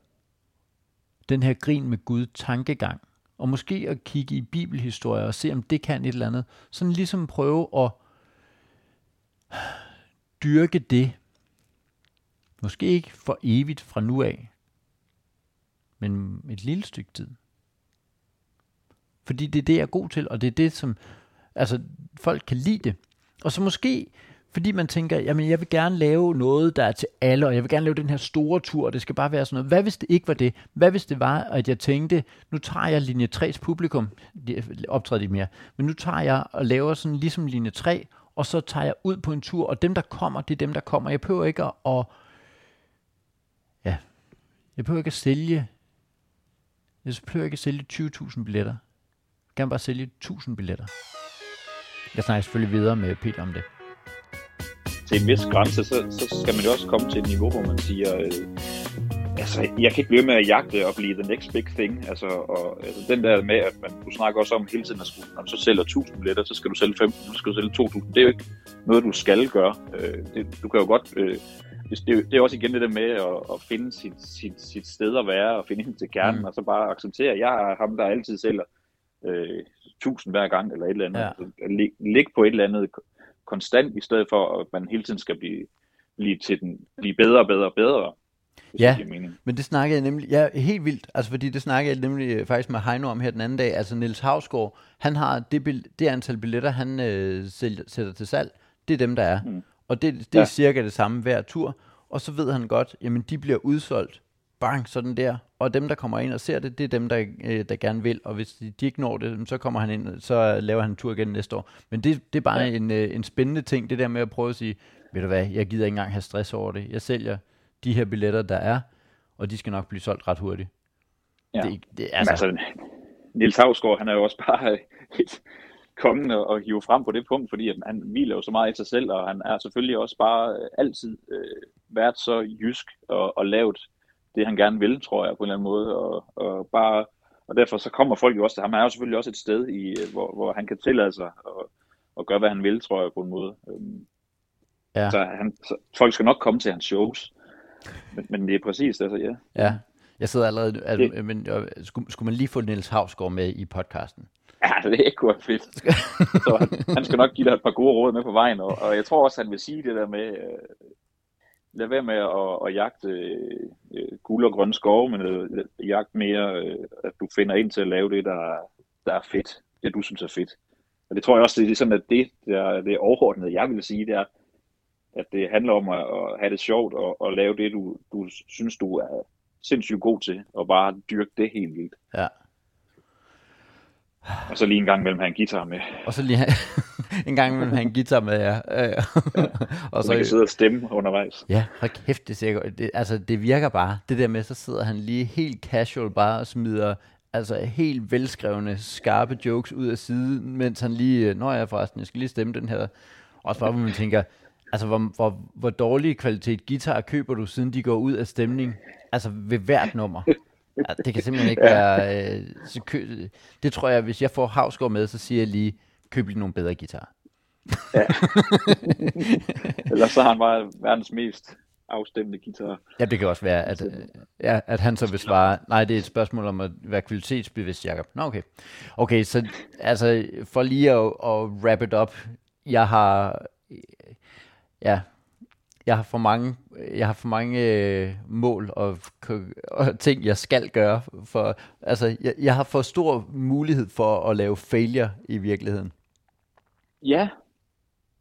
Den her grin med Gud tankegang. Og måske at kigge i bibelhistorier og se, om det kan et eller andet. Sådan ligesom prøve at dyrke det. Måske ikke for evigt fra nu af, men et lille stykke tid. Fordi det er det, jeg er god til, og det er det, som altså, folk kan lide det. Og så måske, fordi man tænker, jamen jeg vil gerne lave noget, der er til alle, og jeg vil gerne lave den her store tur, og det skal bare være sådan noget. Hvad hvis det ikke var det? Hvad hvis det var, at jeg tænkte, nu tager jeg linje 3's publikum, optræder de mere, men nu tager jeg og laver sådan ligesom linje 3, og så tager jeg ud på en tur, og dem, der kommer, det er dem, der kommer. Jeg behøver ikke at, og ja, jeg behøver ikke at sælge, jeg behøver ikke at sælge 20.000 billetter. Jeg kan bare sælge 1.000 billetter. Jeg snakker selvfølgelig videre med Peter om det. til en vis grænse, så, så skal man jo også komme til et niveau, hvor man siger, øh, altså, jeg kan ikke blive med at jagte og blive the next big thing. Altså, og, altså, den der med, at man, du snakker også om hele tiden, at skulle, når du så sælger 1000 billetter, så skal du sælge 15, så skal du sælge 2000. Det er jo ikke noget, du skal gøre. Øh, det, du kan jo godt... Øh, det, det, er det er også igen det der med at, at finde sit, sit, sit sted at være, og finde ind til kernen, Mm. og så bare acceptere, at jeg er ham, der altid sælger øh, 1000 hver gang, eller et eller andet. Ja. Lig, lig på et eller andet konstant, i stedet for at man hele tiden skal blive, blive, til den, blive bedre og bedre og bedre. Ja. det. Men det snakkede jeg nemlig, ja, helt vildt, altså fordi det snakkede jeg nemlig øh, faktisk med Heino om her den anden dag, altså Niels Havsgaard, han har det, bil- det antal billetter, han øh, sælger, sætter til salg, det er dem, der er. Mm. Og det, det er Ja. cirka det samme hver tur, og så ved han godt, jamen de bliver udsolgt, bang, sådan der, og dem, der kommer ind og ser det, det er dem, der, øh, der gerne vil, og hvis de, de ikke når det, så kommer han ind, så laver han en tur igen næste år. Men det, det er bare ja. En, øh, en spændende ting, det der med at prøve at sige, ved du hvad, jeg gider ikke engang have stress over det, jeg sælger de her billetter, der er, og de skal nok blive solgt ret hurtigt. Ja. Det, er det, Altså, altså, altså, Niels Havsgaard, han er jo også bare et kongen at, at hive frem på det punkt, fordi at han hviler jo så meget i sig selv, og han er selvfølgelig også bare øh, altid øh, været så jysk og, og lavet det, han gerne vil, tror jeg, på en eller anden måde, og, og bare og derfor så kommer folk jo også til ham. Han er jo selvfølgelig også et sted, i, øh, hvor, hvor han kan tillade sig at, og gør, hvad han vil, tror jeg på en måde. Øhm, Ja. så, han, så folk skal nok komme til hans shows. Men, men det er præcis, altså ja. Ja. Jeg sidder allerede, altså, Det- men øh, skulle, skulle man lige få Niels Havsgaard med i podcasten? Ja, det kunne være fedt. Så han, han skal nok give dig et par gode råd med på vejen, og, og jeg tror også, han vil sige det der med, øh, lad være med at, at jagte øh, guld og grønne skove, men øh, jagt mere, øh, at du finder ind til at lave det, der, der er fedt. Det, du synes er fedt. Og det tror jeg også, det er sådan, at det, der, det overordnede, jeg vil sige, det er, at det handler om at, at have det sjovt og, og lave det, du, du synes, du er sindssygt god til, og bare dyrke det helt vildt. Ja. Og så lige en gang mellem have en guitar med, Og så lige have, en gang imellem have en guitar med, ja. Øh, og så man kan sidde og stemme undervejs. Ja, hold kæft, det, ser, det, altså, det virker bare. Det der med, så sidder han lige helt casual bare og smider altså helt velskrevne, skarpe jokes ud af siden, mens han lige, øh, når jeg forresten, jeg skal lige stemme den her. Også bare, hvor man tænker, altså hvor, hvor, hvor dårlig kvalitet guitar køber du, siden de går ud af stemning, altså ved hvert nummer. Ja, det kan simpelthen ikke være... Øh, så kø, det tror jeg, hvis jeg får Havsgaard med, så siger jeg lige, køb lige nogle bedre guitar. Ellers så har han bare verdens mest afstemte guitar. Ja, det kan også være, at, øh, ja, at han så vil svare, nej, det er et spørgsmål om at være kvalitetsbevidst, Jacob. Nå, okay. Okay, så altså, for lige at, at wrap it up, jeg har, ja, jeg har for mange, jeg har for mange øh, mål og, og ting, jeg skal gøre. For, altså, jeg, jeg har for stor mulighed for at lave failure i virkeligheden. Ja,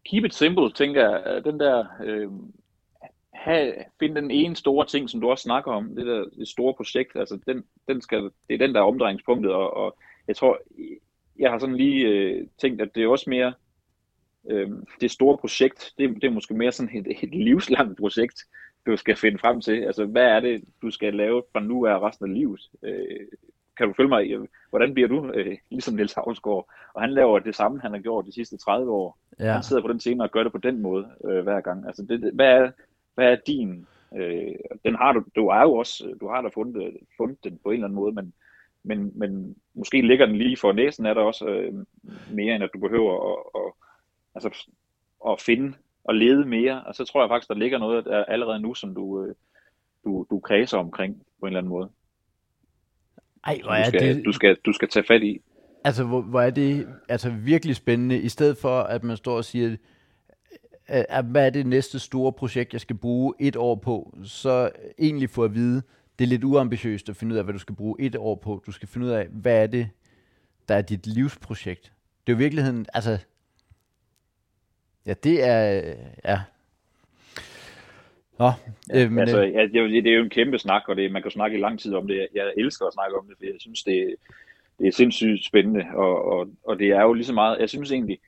keep it simple, tænker jeg. Øh, den der, øh, have, find den ene store ting, som du også snakker om, det der det store projekt, altså den, den skal, det er den, der er omdrejningspunktet, og, og jeg tror, jeg har sådan lige øh, tænkt, at det er også mere, øh, det store projekt, det, det er måske mere sådan et, et livslangt projekt, du skal finde frem til. Altså, hvad er det, du skal lave fra nu af resten af livet? Øh, kan du følge mig hvordan bliver du øh, ligesom Niels Havsgaard? Og han laver det samme, han har gjort de sidste 30 år. Ja. Han sidder på den scene og gør det på den måde øh, hver gang. Altså, det- hvad, er, hvad er din? Øh, den har du, du er jo også, du har da fundet, fundet den på en eller anden måde, men, men, men måske ligger den lige for næsen af dig også øh, mere, end at du behøver at, at, altså, at finde og lede mere. Og så tror jeg faktisk, der ligger noget der allerede nu, som du, øh, du, du kredser omkring på en eller anden måde. Ej, hvor Du er skal, det, du, skal, du skal tage fat i. Altså, hvor, hvor er det altså virkelig spændende, i stedet for, at man står og siger, at, at hvad er det næste store projekt, jeg skal bruge et år på, så egentlig få at vide, det er lidt uambitiøst at finde ud af, hvad du skal bruge et år på. Du skal finde ud af, hvad er det, der er dit livsprojekt. Det er jo virkeligheden, altså, ja, det er, ja. Nå, øh, men, altså, øh, ja, det, er jo, det er jo en kæmpe snak, og det, man kan snakke i lang tid om det. Jeg elsker at snakke om det, for jeg synes, det, det er sindssygt spændende, og, og, og det er jo lige så meget, jeg synes egentlig,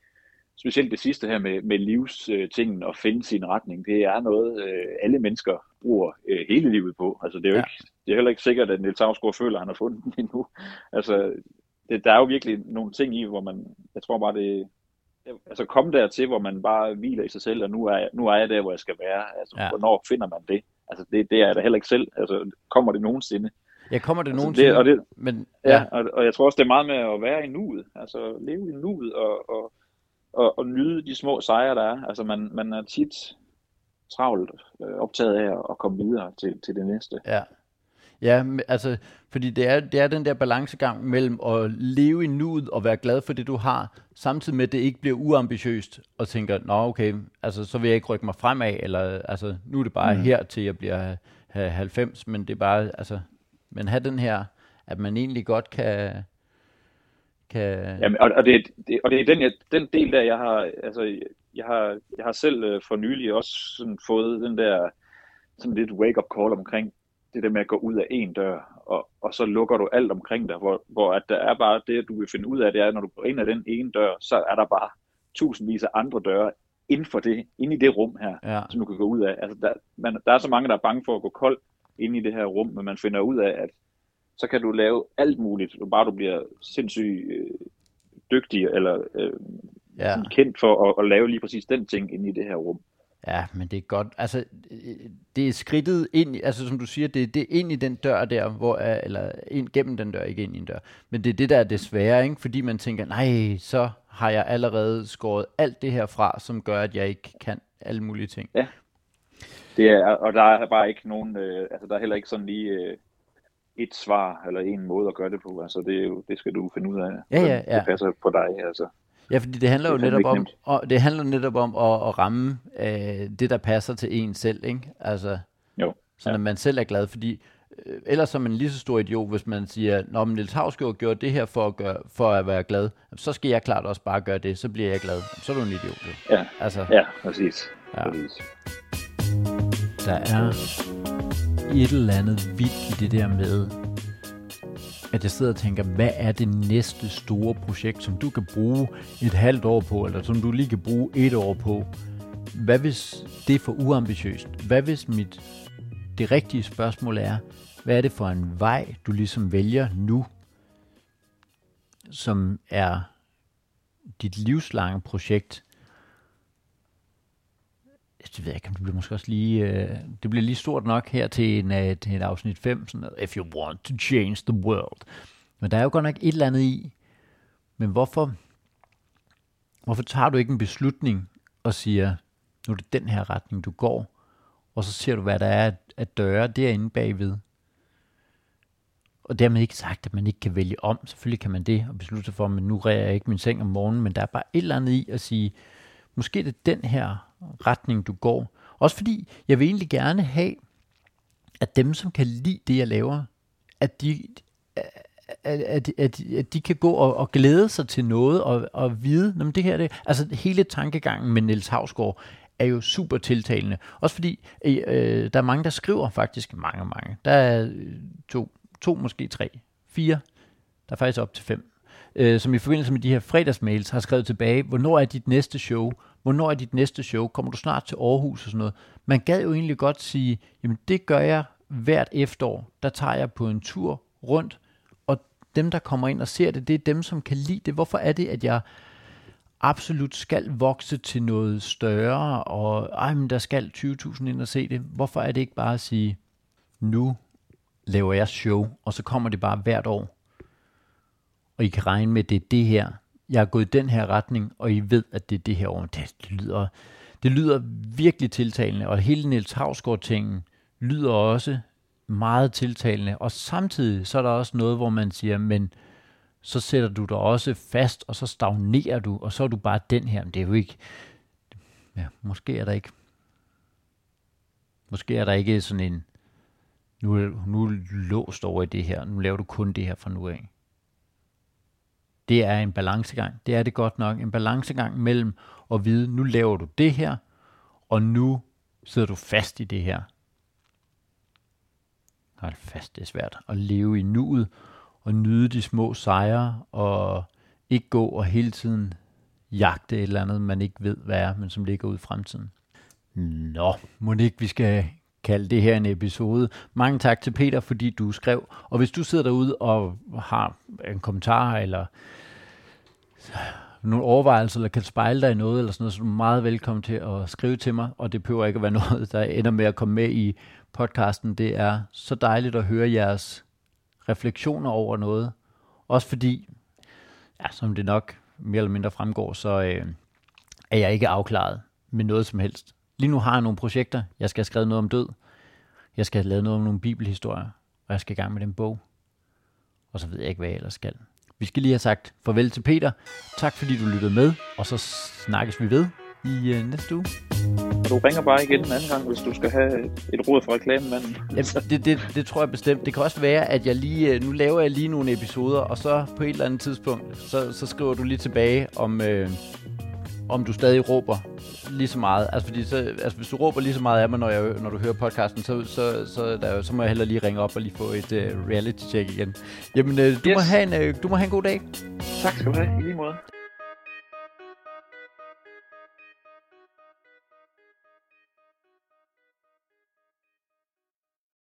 specielt det sidste her med, med livstingen og finde sin retning, det er noget, øh, alle mennesker bruger øh, hele livet på. Altså, det er jo Ja. ikke, det er heller ikke sikkert, at Niels Havsgaard føler, at han har fundet den endnu. Altså, det, der er jo virkelig nogle ting i, hvor man, jeg tror bare, det, altså komme dertil, hvor man bare hviler i sig selv, og nu er, jeg, nu er jeg der, hvor jeg skal være. Altså, Ja. ja. hvornår finder man det? Altså, det, det er jeg da heller ikke selv. Altså, kommer det nogensinde? jeg kommer det Altså, nogensinde, det, og, det, men ja, og, og jeg tror også, det er meget med at være i nuet. Altså, leve i nuet og, og, og, og nyde de små sejre, der er. Altså, man, man er tit travlt øh, optaget af at komme videre til, til det næste. Ja. Ja, altså, fordi det er, det er den der balancegang mellem at leve i nuet og være glad for det, du har, samtidig med, at det ikke bliver uambitiøst, og tænker, nå okay, altså, så vil jeg ikke rykke mig fremad, eller altså, nu er det bare mm. her til jeg bliver øh, 90, men det er bare, altså, men have den her, at man egentlig godt kan, kan Jamen, og, og, det, det, og det er den, jeg, den del der, jeg har, altså, jeg har, jeg har selv øh, for nylig også sådan fået den der sådan lidt wake-up call omkring det der med at gå ud af en dør, og, og så lukker du alt omkring dig, hvor, hvor at der er bare det, du vil finde ud af, det er, når du går ind ad den ene dør, så er der bare tusindvis af andre døre inden for det, inde i det rum her, ja, som du kan gå ud af. Altså, der, man, der er så mange, der er bange for at gå kold inde i det her rum, men man finder ud af, at så kan du lave alt muligt, bare du bliver sindssygt øh, dygtig, eller øh, ja. kendt for at, at lave lige præcis den ting inde i det her rum. Ja, men det er godt. Altså, det er skridtet ind, altså som du siger, det, det er ind i den dør der, hvor, er- eller ind gennem den dør, ikke ind i en dør. Men det er det, der er det svære, ikke? fordi man tænker, nej, så har jeg allerede skåret alt det her fra, som gør, at jeg ikke kan alle mulige ting. Det er, og der er bare ikke nogen, øh, altså der er heller ikke sådan lige øh, et svar eller en måde at gøre det på. Altså det, er jo, det skal du finde ud af. Ja, ja, ja. Det passer på dig. Altså. Ja, fordi det handler Det jo fandme netop om, og det handler netop om at, at ramme øh, det, der passer til en selv, ikke? Altså, Jo. sådan Ja. at man selv er glad, fordi øh, ellers er man lige så stor idiot, hvis man siger, Nå, men Niels Havsgaard gjorde det her for at, gøre, for at være glad, så skal jeg klart også bare gøre det, så bliver jeg glad. Så er du en idiot. Jo. Ja, Altså, ja, præcis. Ja. præcis. der er et eller andet vildt i det der med, at jeg sidder og tænker, hvad er det næste store projekt, som du kan bruge et halvt år på, eller som du lige kan bruge et år på? Hvad hvis det er for uambitiøst? Hvad hvis mit, det rigtige spørgsmål er, hvad er det for en vej, du ligesom vælger nu, som er dit livslange projekt? Altså, det ved jeg ikke, det bliver måske også lige, øh, det bliver lige stort nok her til, en, øh, til et afsnit 5, sådan noget, if you want to change the world. Men der er jo godt nok et eller andet i, men hvorfor, hvorfor tager du ikke en beslutning og siger, nu er det den her retning, du går, og så ser du, hvad der er at døre derinde bagved. Og dermed ikke sagt, at man ikke kan vælge om. Selvfølgelig kan man det, og beslutte sig for, at nu rærer jeg ikke min seng om morgenen, men der er bare et eller andet i at sige, måske er det den her retning, du går. Også fordi, jeg vil egentlig gerne have, at dem, som kan lide det, jeg laver, at de, at, at, at, at de kan gå og, og glæde sig til noget og, og vide, jamen det her, det, altså hele tankegangen med Niels Havsgaard er jo super tiltalende. Også fordi, øh, øh, der er mange, der skriver faktisk, mange, mange. Der er øh, to, to måske tre, fire, der er faktisk op til fem, øh, som i forbindelse med de her fredagsmails har skrevet tilbage, hvornår er dit næste show? Hvornår er dit næste show? Kommer du snart til Aarhus og sådan noget? Man gad jo egentlig godt sige, jamen det gør jeg hvert efterår. Der tager jeg på en tur rundt, og dem, der kommer ind og ser det, det er dem, som kan lide det. Hvorfor er det, at jeg absolut skal vokse til noget større, og ej, men der skal 20.000 ind og se det. Hvorfor er det ikke bare at sige, nu laver jeg show, og så kommer det bare hvert år. Og I kan regne med, at det er det her. Jeg er gået i den her retning, og I ved, at det er det her år. Det, lyder, det lyder virkelig tiltalende, og hele Niels Havsgaard-tingen lyder også meget tiltalende. Og samtidig så er der også noget, hvor man siger, men så sætter du dig også fast, og så stagnerer du, og så er du bare den her. Men det er jo ikke... Ja, måske er der ikke... Måske er der ikke sådan en... Nu nu er du låst over i det her. Nu laver du kun det her fra nu af. Det er en balancegang. Det er det godt nok. En balancegang mellem at vide, nu laver du det her, og nu sidder du fast i det her. Hold fast, det er svært. At leve i nuet, og nyde de små sejre, og ikke gå og hele tiden jagte et eller andet, man ikke ved, hvad er, men som ligger ud i fremtiden. Nå, må ikke vi skal kalde det her en episode. Mange tak til Peter, fordi du skrev. Og hvis du sidder derude og har en kommentar, eller nogle overvejelser, eller kan spejle dig i noget, eller sådan noget, så er du meget velkommen til at skrive til mig, og det behøver ikke at være noget, der ender med at komme med i podcasten. Det er så dejligt at høre jeres refleksioner over noget. Også fordi, ja, som det nok mere eller mindre fremgår, så øh, er jeg ikke afklaret med noget som helst. Lige nu har jeg nogle projekter. Jeg skal have skrevet noget om død. Jeg skal have lavet noget om nogle bibelhistorier. Og jeg skal i gang med den bog. Og så ved jeg ikke, hvad jeg ellers skal. Vi skal lige have sagt farvel til Peter. Tak fordi du lyttede med. Og så snakkes vi ved i øh, næste uge. Du ringer bare igen en anden gang, hvis du skal have et råd fra reklamemanden. Jamen, det, det, det tror jeg bestemt. Det kan også være, at jeg lige, øh, nu laver jeg lige nogle episoder, og så på et eller andet tidspunkt, så, så skriver du lige tilbage, om, øh, om du stadig råber lige så meget. Altså, fordi så, altså hvis du råber lige så meget af mig, når, jeg, når du hører podcasten, så, så, så, der, så må jeg heller lige ringe op og lige få et uh, reality check igen. Jamen, øh, du, Yes. må have en, øh, du må have en god dag. Tak skal du have, i lige måde.